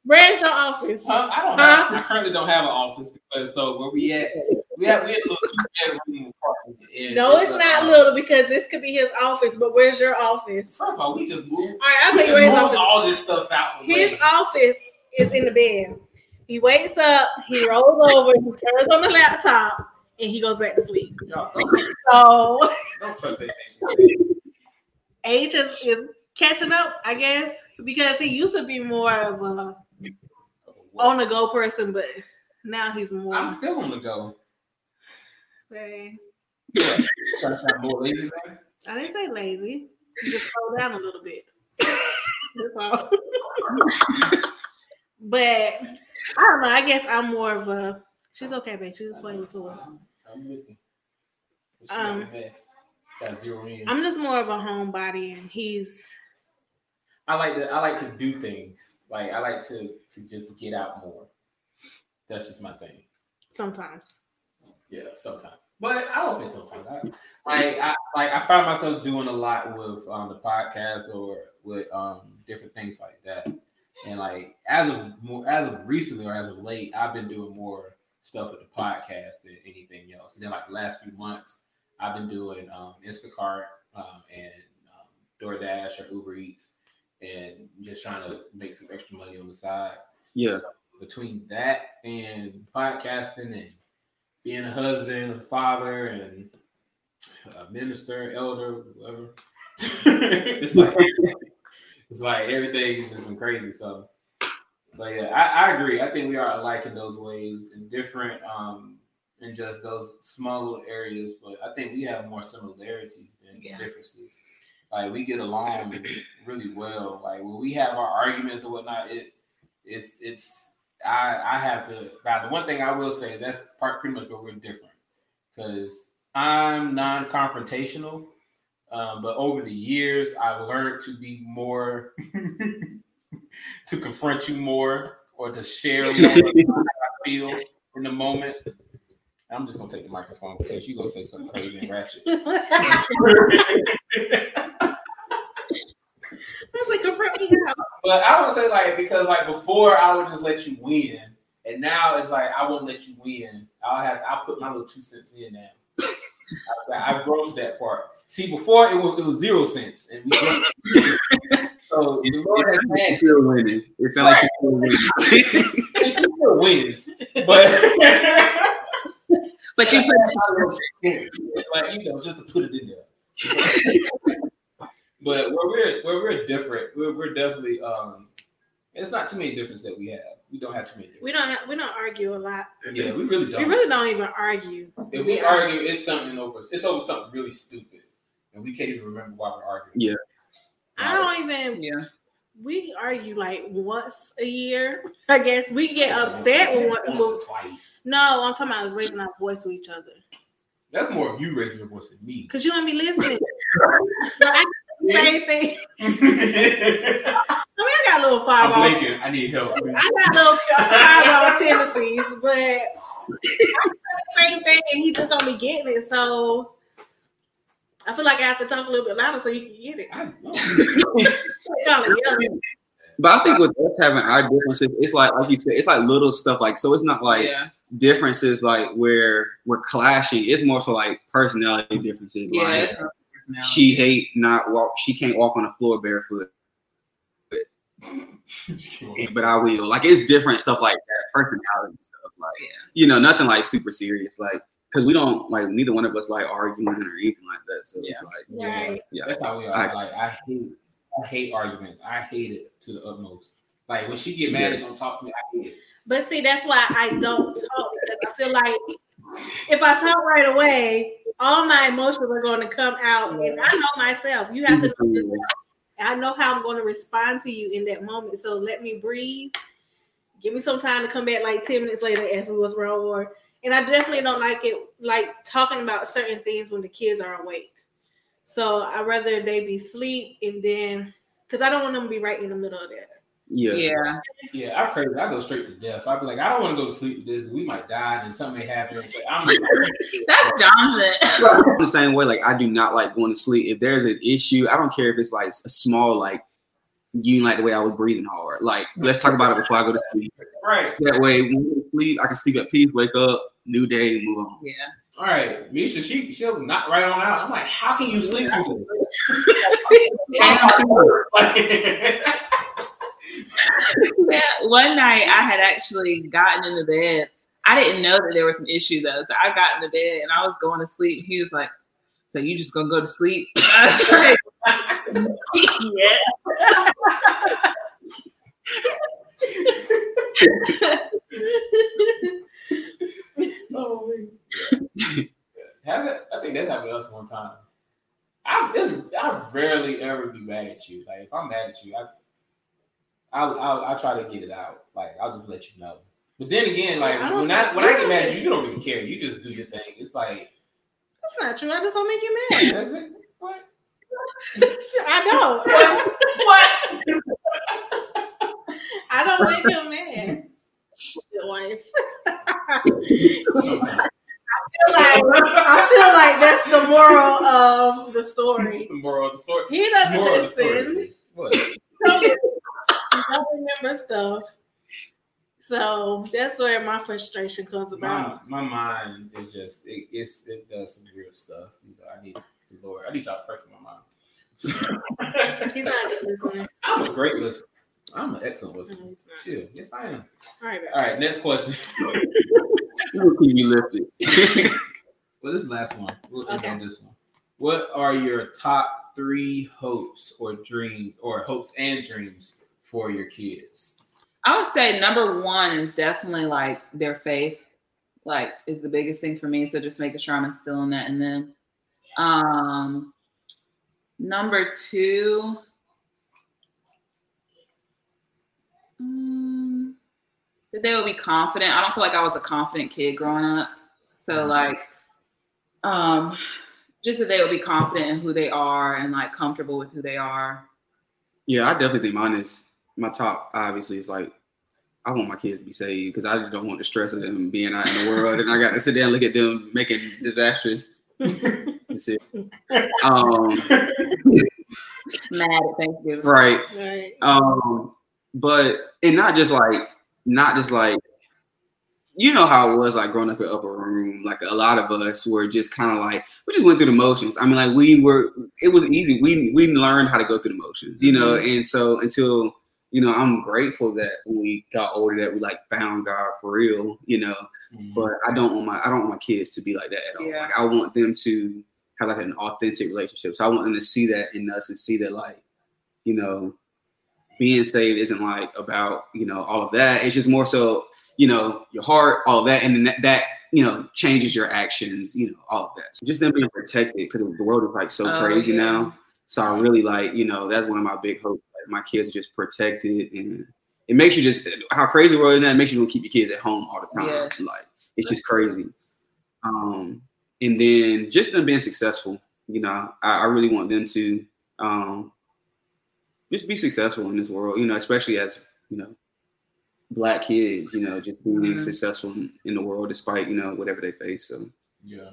B: Where's your office?
A: Huh? I don't.
B: Huh?
A: Have, I currently don't have an office because so where we at? We have we had a little two bedroom apartment.
B: No, it's
A: a,
B: not
A: um,
B: little because this could be his office, but where's your office?
A: First of all, we just moved.
B: All right, I'll tell you where his office
A: all this stuff out.
B: His
A: way.
B: office is in the bed. He wakes up, he rolls over, he turns on the laptop, and he goes back to sleep. So
A: don't trust that
B: age is, is catching up, I guess, because he used to be more of a on the go person, but now he's more.
A: I'm still on the go.
B: Hey,
A: What? To find more lazy?
B: I didn't say lazy. You just slow down a little bit. That's all. but I don't know. I guess I'm more of a. She's okay, babe. She's just playing with toys.
A: I'm with you. What you
B: Um?
A: Got zero in.
B: I'm just more of a homebody, and he's
A: I like to I like to do things. Like I like to to just get out more. That's just my thing.
B: sometimes.
A: Yeah, sometimes. But I don't say sometimes. I, like I like I find myself doing a lot with um, the podcast or with um, different things like that. And like as of more as of recently or as of late, I've been doing more stuff with the podcast than anything else. And then like the last few months, I've been doing um, Instacart um, and um, DoorDash or Uber Eats, and just trying to make some extra money on the side.
C: Yeah.
A: So between that and podcasting and being a husband, a father, and a minister, elder, whatever, it's like it's like everything's just been crazy. So, but yeah, I, I agree. I think we are alike in those ways and different um in just those small little areas. But I think we have more similarities than
B: Yeah.
A: differences. Like we get along really well. Like when we have our arguments and whatnot, it it's it's I I have to. Now the one thing I will say that's part pretty much where we're different because I'm non-confrontational, um, but over the years I've learned to be more to confront you more or to share more how I feel in the moment. I'm just gonna take the microphone because you're gonna say something crazy and ratchet.
B: That's like confront me how.
A: But I would say like because like before I would just let you win, and now it's like I won't let you win. I'll have I'll put my little two cents in now. I- I've grown to that part. See, before it was it was zero cents, and we so the Lord has
C: She's
A: had
C: still winning. It sounds like she's still winning.
A: she still wins, but
D: But you put
A: like you know just to put it in there. but where we're where we're different, we're, we're definitely um. It's not too many differences that we have. We don't have too many. Differences.
B: We don't have, we don't argue a lot.
A: Yeah, we really don't.
B: We really don't even argue.
A: If we argue, it's something over. It's over something really stupid, and we can't even remember why we're arguing.
C: Yeah.
B: I don't even
D: yeah.
B: we argue like once a year. I guess we get upset when one.
A: once or twice.
B: No, I'm talking about is raising our voice to each other.
A: That's more of you raising your voice than me.
B: Cause you don't be listening. No, I do the same thing. Little fireball.
A: blinking. I need help.
B: I got little fireball tendencies, but I do the same thing, and he just don't be getting it. So I feel like I have to talk a little bit louder so you can get it.
A: I know.
B: Kind of yelling.
C: But I think with us having our differences, it's like like you said, it's like little stuff. Like so, it's not like
D: yeah,
C: differences like where we're clashing. It's more so like personality differences.
D: yeah.
C: like
D: personality.
C: she hate not walk. She can't walk on the floor barefoot, but I will. Like it's different stuff like that. Personality stuff. Like
D: Yeah.
C: you know, nothing like super serious. Like because we don't like neither one of us like arguing or anything like that. So it's
D: Yeah.
C: like
B: Right.
C: yeah.
A: That's how we are.
C: I-
A: like I hate, I hate arguments. I hate it to the utmost. Like when she get mad and don't talk to me, I hate it.
B: But see, that's why I don't talk because I feel like if I talk right away, all my emotions are going to come out, and I know myself. You have to know yourself. I know how I'm going to respond to you in that moment. So let me breathe. Give me some time to come back like 10 minutes later and ask me what's wrong. Or and I definitely don't like it like talking about certain things when the kids are awake. So I rather they be asleep and then because I don't want them to be right in the middle of that.
C: Yeah.
D: Yeah,
A: Yeah, I'm crazy. I go straight to death. I'd be like, I don't want to go to sleep with this. We might die and something may happen. It's like, I'm
D: that's Jonathan.
C: The same way. Like I do not like going to sleep. If there's an issue, I don't care if it's like a small like you like the way I was breathing hard. Like let's talk about it before I go to sleep.
A: right.
C: That way, when I sleep, I can sleep at peace, wake up, new day, and move on.
D: Yeah.
A: All right, Misha, she she'll knock right on out. I'm like, how can you sleep through this?
D: Yeah, one night I had actually gotten in the bed. I didn't know that there was an issue though. So I got in the bed and I was going to sleep. He was like, So you just gonna go to sleep? I was like,
A: oh, Has it? I think that happened to us one time. I I rarely ever be mad at you. Like if I'm mad at you, I I'll, I'll I'll try to get it out. Like I'll just let you know. But then again, like
B: I
A: when I when I get mad at you, you don't really care. You just do your thing. It's like
B: That's not true. I just don't make you mad.
A: that's it. What?
B: I don't.
A: What?
B: I don't make him mad. Your wife.
A: Sometimes.
B: like, I feel like that's the moral of the story.
A: The moral of the story.
B: He doesn't
A: Moral of the story
B: listen.
A: what?
B: He don't remember stuff. So that's where my frustration comes about.
A: My, my mind is just it, it's it does some weird stuff. You know, I need the Lord. I need y'all to pray for my mind.
B: He's not a good listener.
A: I'm a great listener. I'm an excellent listener.
B: he's.
A: Chill. Yes, I am.
B: All right,
A: All right, next question.
C: We'll keep you lifted.
A: well, this is the last one. We'll end
B: Okay.
A: on this one. What are your top three hopes or dreams, or hopes and dreams for your kids?
D: I would say number one is definitely like their faith, like is the biggest thing for me. So just making sure I'm instilling that in them. Um, number two, mm, that they will be confident. I don't feel like I was a confident kid growing up, so like, um, just that they will be confident in who they are and like comfortable with who they are.
C: Yeah, I definitely think mine is my top. Obviously, is like I want my kids to be saved because I just don't want the stress of them being out in the world, and I got to sit down and look at them making disastrous decisions. Um,
D: Mad at Thanksgiving.
C: right.
B: Right.
C: Um, but and not just like not just like you know how it was like growing up in upper room. Like a lot of us were just kind of like we just went through the motions. I mean, like we were. It was easy. We we learned how to go through the motions, you know. And so until you know, I'm grateful that when we got older that we like found God for real, you know. Mm-hmm. But I don't want my I don't want my kids to be like that at all.
D: Yeah.
C: Like I want them to have like an authentic relationship. So I want them to see that in us and see that like, you know, being saved isn't like about you know all of that. It's just more so you know your heart, all of that, and then that, that you know changes your actions. You know all of that. So just them being protected because the world is like so
D: Oh,
C: crazy
D: yeah.
C: now. So I really like you know that's one of my big hopes. My kids are just protected, and it makes you just how crazy the world is now. It makes you want to keep your kids at home all the time.
D: Yes.
C: Like it's just crazy. Um, and then just them being successful. You know, I, I really want them to um, just be successful in this world. You know, especially as you know, black kids. You know, just being
D: Mhm.
C: successful in, in the world despite you know whatever they face. So
A: Yeah,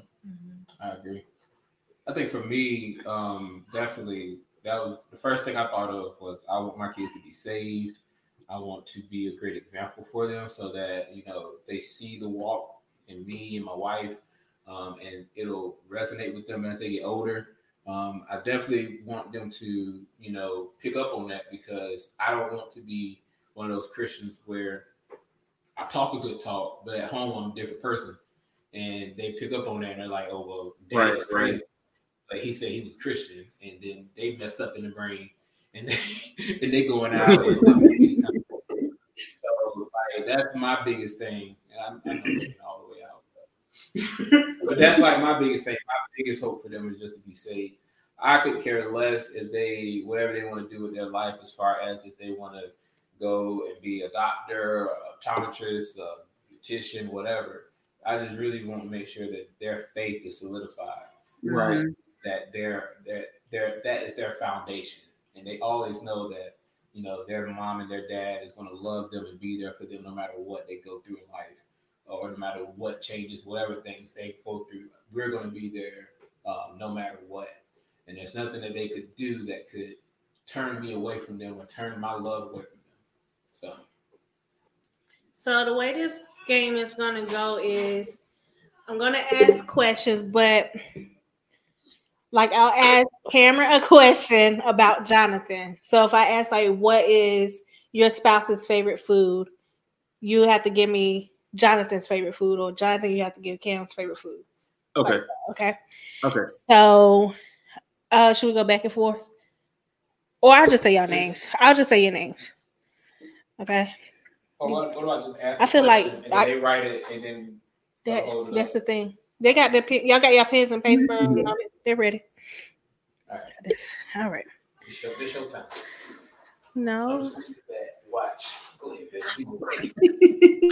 A: I agree. I think for me, um, definitely that was the first thing I thought of was I want my kids to be saved. I want to be a great example for them so that you know they see the walk in me and my wife, um, and it'll resonate with them as they get older. Um, I definitely want them to you know pick up on that because I don't want to be one of those Christians where I talk a good talk, but at home I'm a different person and they pick up on that and they're like, "Oh well, dad
C: Right,
A: crazy." Like he said he was Christian, and then they messed up in the brain, and they, and they going out and living any kind of- So like that's my biggest thing, and I'm, I'm taking it all the way out, but, but that's like my biggest thing. My biggest hope for them is just to be saved. I could care less if they whatever they want to do with their life, as far as if they want to go and be a doctor, or optometrist, a beautician, whatever. I just really want to make sure that their faith is solidified,
C: right.
D: Mm-hmm.
A: That their their their that is their foundation, and they always know that you know their mom and their dad is going to love them and be there for them no matter what they go through in life, or no matter what changes, whatever things they go through. We're going to be there um, no matter what, and there's nothing that they could do that could turn me away from them or turn my love away from them. So.
B: So the way this game is gonna go is I'm gonna ask questions, but like I'll ask Cameron a question about Jonathan. So if I ask like what is your spouse's favorite food, you have to give me Jonathan's favorite food, or Jonathan, you have to give Cam's favorite food.
C: Okay.
B: Okay.
C: Okay.
B: So uh should we go back and forth? Or I'll just say your names. I'll just say your names. Okay.
A: Or what, what about just ask?
B: I
A: a
B: feel like
A: and
B: I-
A: they write it and then
B: That,
A: I'll hold it
B: that's the thing. They got the pen, y'all got your pens and paper. and all. They're ready.
A: All right.
B: This. All right.
A: This show, this show time.
B: No.
A: I'm just back. Watch. Go ahead, baby.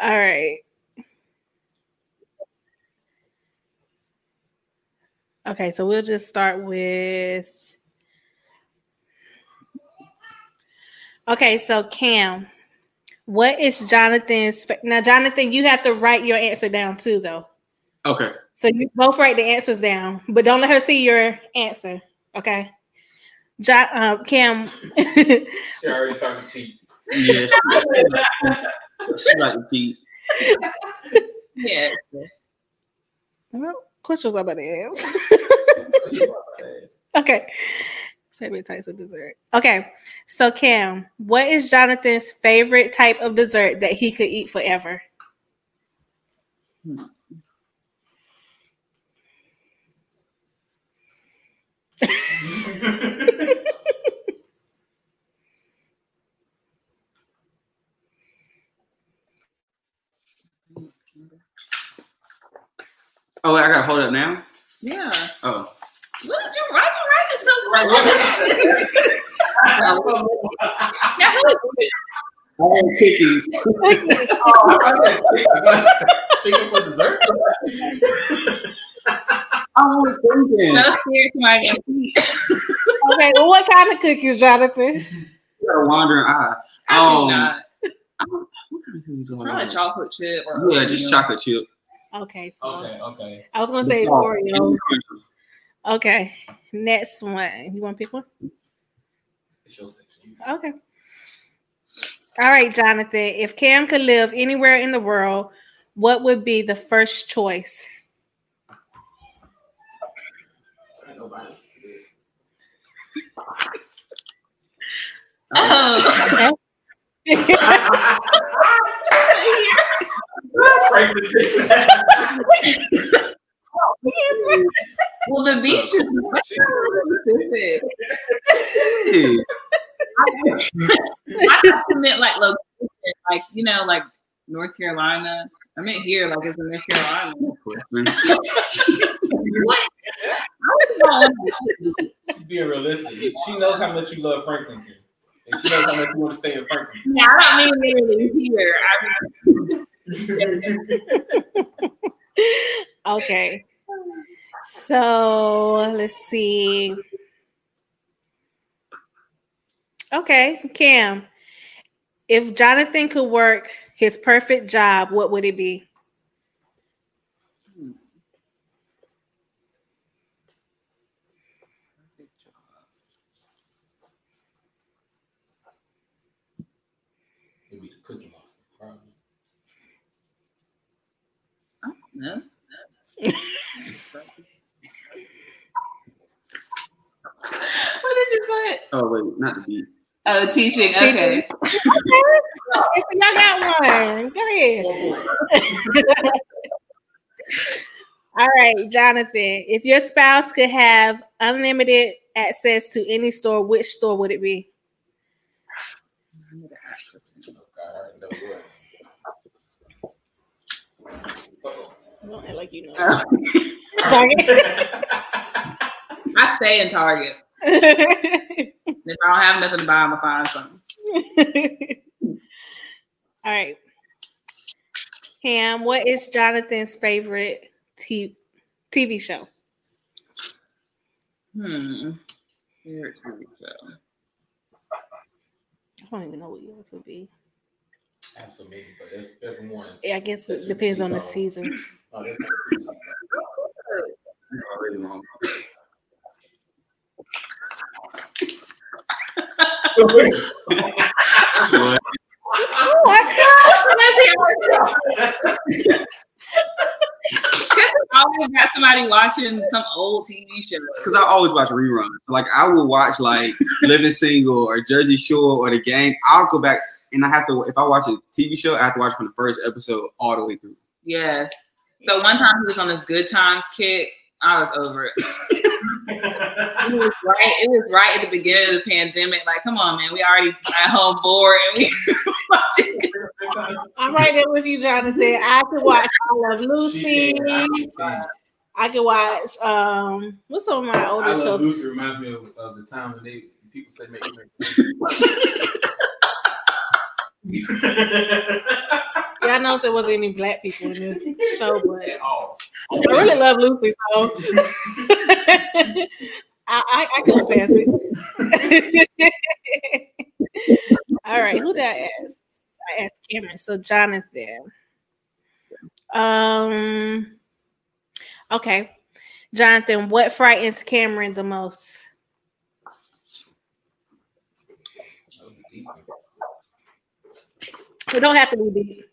B: All right. Okay, so we'll just start with. Okay, so Cam, what is Jonathan's? Now, Jonathan, you have to write your answer down too, though.
C: Okay.
B: So you both write the answers down, but don't let her see your answer. Okay. John, uh, Cam.
A: She already started to cheat.
C: Yeah. She, she like to cheat.
D: Yeah.
B: what questions I'm about to ask? okay. Favorite types of dessert. Okay. So Cam, what is Jonathan's favorite type of dessert that he could eat forever?
C: Oh, wait, I gotta hold up now.
D: Yeah.
C: Oh.
D: What did you why'd you write this stuff like? Now,
C: I want cookies.
A: Chicken for dessert?
C: I was thinking.
D: so scared somebody gonna eat?
B: Okay, well, what kind of cookies, Jonathan?
C: You got a wandering eye.
D: I do
C: Um,
D: not.
C: What kind of cookies do I
D: Probably
C: want?
D: chocolate chip or
C: Yeah, just chocolate chip.
B: Okay, so
A: Okay, okay.
B: I was gonna say
C: Oh,
B: Oreo. Okay, next one. You want to pick one?
A: It's your section.
B: Okay. All right, Jonathan. If Cam could live anywhere in the world, what would be the first choice?
A: I.
D: Oh.
A: Frank the chicken.
D: well, the beach is specific. I thought you meant like location, like you know, like North Carolina. I meant here, like it's in North Carolina.
A: She's being realistic. She knows how much you love Franklinton. And she knows how much you want to stay in Franklinton.
D: Yeah, I don't mean literally here. I mean,
B: Okay. So let's see. Okay, Cam. If Jonathan could work his perfect job, what would it be?
A: It'd be the cookie monster, probably.
D: no. what did you put?
C: Oh wait, not the beat.
D: Oh, teaching.
B: Teaching.
D: Okay.
B: Y'all got one. Go ahead. All right, Jonathan. If your spouse could have unlimited access to any store, which store would it be?
A: I already know what.
B: Don't act like you know.
D: I stay in Target. If I don't have nothing to buy, I'm gonna find something.
B: All right. Cam, what is Jonathan's favorite t- TV show?
D: Hmm. Favorite TV show.
B: I don't even know what yours would be.
A: Absolutely, but there's, there's one.
B: I guess
A: That's
B: it depends on the
A: super
B: season.
A: Oh, there's not two seasons.
C: You're already wrong. What?
B: Oh
D: I always got somebody watching some old TV show.
C: Because I always watch reruns. Like I will watch like Living Single or Jersey Shore or The Game. I'll go back and I have to. If I watch a TV show, I have to watch from the first episode all the way through.
D: Yes. So one time he was on this Good Times kick. I was over it. It was right. It was right at the beginning of the pandemic. Like, come on, man. We already at home bored and we watching.
B: I'm right there with you, Jonathan. I could watch I Love Lucy.
A: I can't stand it.
B: I could watch um what's some of my
A: I
B: older
A: love
B: shows?
A: Lucy reminds me of, of the time when they people say make
B: Yeah, I noticed there wasn't any black people in the show, but. I really love Lucy, so I, I, I can pass it. All right, who did I ask? I asked Cameron. So Jonathan. Um okay. Jonathan, what frightens Cameron the most?
A: That was a deep one.
B: It don't have to be deep.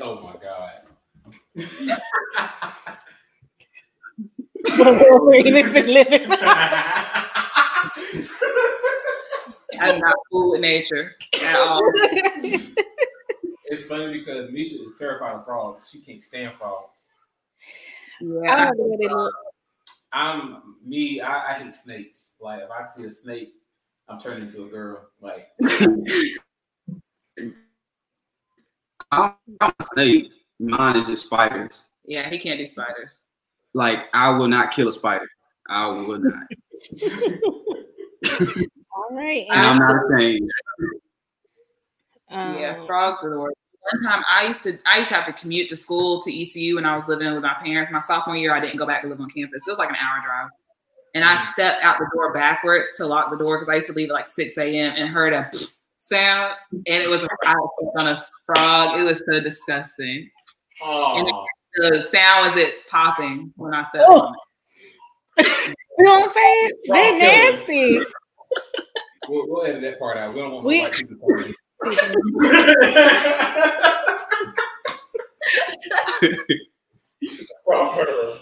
A: Oh my god.
B: Living, living.
D: I'm not cool with nature at all.
A: it's funny because Misha is terrified of frogs. She can't stand frogs.
B: I
D: Yeah.
B: don't know the way they look.
A: I'm me. I, I hate snakes. Like if I see a snake, I'm turning into a girl. Like
C: I don't snake. Mine is just spiders.
D: Yeah, he can't do spiders.
C: Like I will not kill a spider. I will not.
B: All right.
C: And I'm not saying
B: Um,
D: Yeah, frogs are the worst. One time I used to I used to have to commute to school to ECU when I was living with my parents. My sophomore year, I didn't go back to live on campus. It was like an hour drive. And I stepped out the door backwards to lock the door because I used to leave at like 6 a.m. and heard a sound. And it was a I stepped on a frog. It was so disgusting.
A: oh,
D: The sound was it popping when I stepped
B: Oh.
D: it.
B: You know what I'm saying?
A: Frog
B: They're nasty.
A: we'll, we'll edit that part out. We don't want
B: We-
A: white to come in. Frog.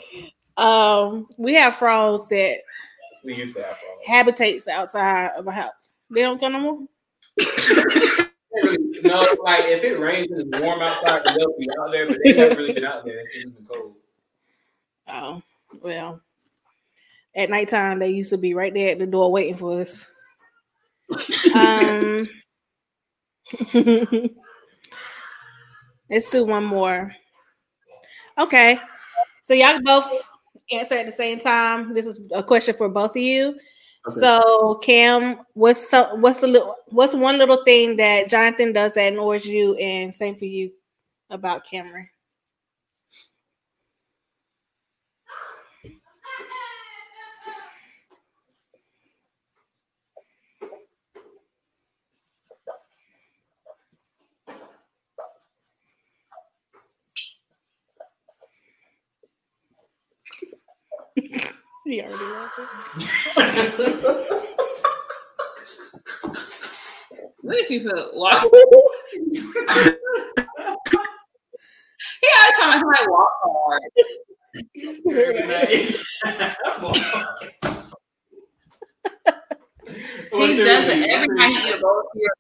B: Um, we have frogs that
A: We used to have frogs.
B: habitates outside of a house. They don't come no more.
A: No, like if it rains and it's warm outside, they'll be out there, but they haven't really been out there. It's been cold.
B: Oh, well. At nighttime, they used to be right there at the door waiting for us. Um, Let's do one more. Okay. So y'all both answer at the same time. This is a question for both of you.
C: Okay.
B: So Cam, what's so, what's the little what's one little thing that Jonathan does that annoys you, and same for you about Cameron? He already laughing.
D: Where did she put walk? he always talking about somebody walk hard. He does it every time he eat a bowl of cereal.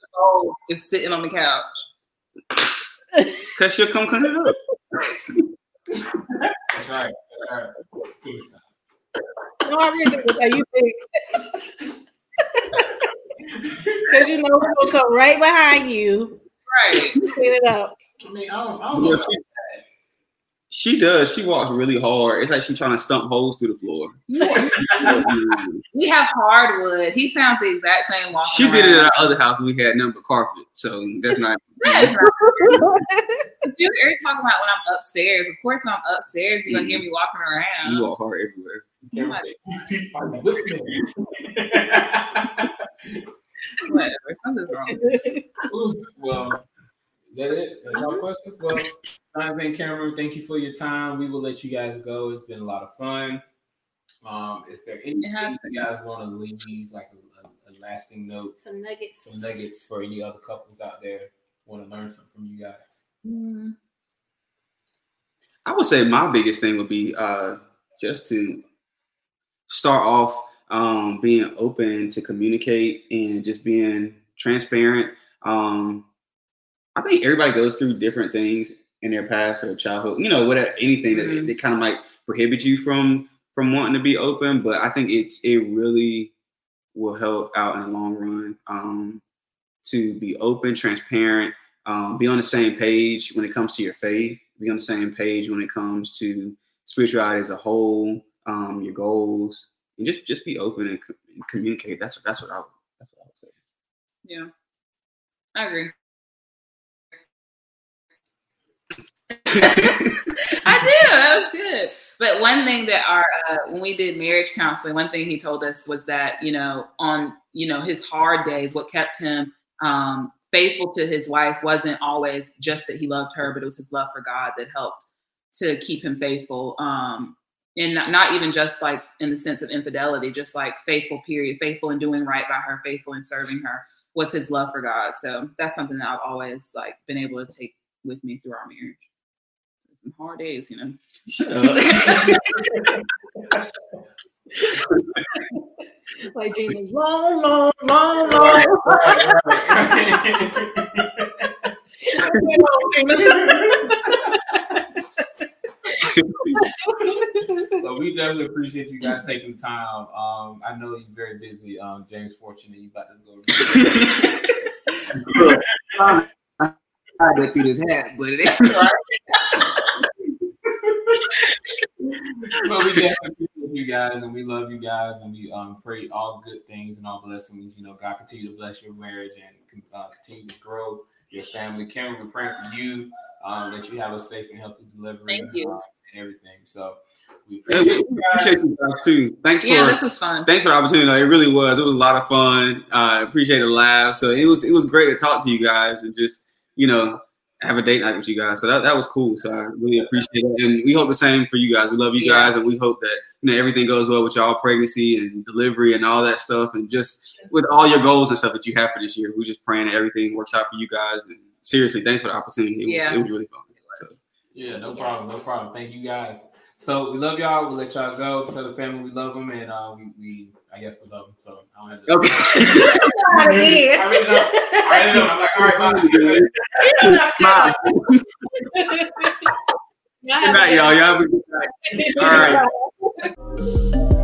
D: the bowl oh, Just sitting on the couch.
C: Cause she'll come clean it up.
A: That's right. That's right. Please stop.
B: No, I really think that's how you think. Because you know we're gonna come right behind you,
D: Right.
B: clean it up.
A: I mean, I don't, I don't
C: Yeah,
A: know.
C: she, she does. She walks really hard. It's like she's trying to stump holes through the floor.
D: We have hardwood. He sounds the exact same walking
C: she did it
D: around.
C: at our other house. We had number carpet, so that's not.
D: That's right. You every talking about when I'm upstairs. Of course, when I'm upstairs, you're gonna hear me walking around.
C: You walk hard everywhere.
A: Cameron said, "You people are with me."
D: Whatever, something's wrong.
A: Ooh, well, is that it? That's all questions. Well, Jonathan Cameron, thank you for your time. We will let you guys go. It's been a lot of fun. Um, is there anything
D: has
A: you guys want to leave, like a, a, a lasting note,
B: Some nuggets.
A: some nuggets for any other couples out there want to learn something from you guys?
D: Mm,
C: I would say my biggest thing would be uh, just to start off um, being open to communicate and just being transparent. Um, I think everybody goes through different things in their past or childhood, you know, whatever anything that,
D: Mhm.
C: that kind of might prohibit you from from wanting to be open. But I think it's it really will help out in the long run um, to be open, transparent, um, be on the same page when it comes to your faith, be on the same page when it comes to spirituality as a whole, um, your goals, and just just be open and, co- and communicate. That's that's what I would, that's what I would say.
D: yeah, I agree. I do. That was good. But one thing that our uh, when we did marriage counseling, one thing he told us was that you know on you know his hard days, what kept him um, faithful to his wife wasn't always just that he loved her, but it was his love for God that helped to keep him faithful. Um, and not, not even just like in the sense of infidelity, just like faithful. Period. Faithful in doing right by her, faithful in serving her was his love for God. So that's something that I've always like been able to take with me through our marriage. Some hard days, you know.
B: Like Gina, long, long, long, long.
A: Right, right, Well, we definitely appreciate you guys taking the time. Um, I know you're very busy. Um, James, fortunate you about to go.
C: I get through this hat, but it
A: but we definitely appreciate you guys, and we love you guys, and we um, pray all good things and all blessings. You know, God continue to bless your marriage and uh, continue to grow your family. Cameron, we're praying for you um, that you have a safe and healthy delivery
D: Thank you.
A: um, and everything. So we
C: Yeah,
A: appreciate
C: we
A: you guys.
C: appreciate you guys too. Thanks
D: Yeah,
C: for
D: this was fun.
C: thanks for the opportunity. though. It really was. It was a lot of fun. Uh, appreciate the laugh. So it was it was great to talk to you guys and just you know have a date night with you guys. So that, that was cool. So I really appreciate it, and we hope the same for you guys. We love you
D: Yeah.
C: guys, and we hope that you know everything goes well with y'all pregnancy and delivery and all that stuff, and just with all your goals and stuff that you have for this year. We're just praying that everything works out for you guys. And seriously, thanks for the opportunity. It was,
D: Yeah.
C: it was really fun. So.
A: Yeah, no problem, no problem. Thank you guys. So we love y'all. We'll let y'all go. Tell the family we love them, and uh, we, we I guess we love them. So I don't have to.
C: Okay.
A: I already know. I already know. I'm like, all right, bye.
C: Bye. Good night, y'all. Y'all have a good night. All right.
B: right.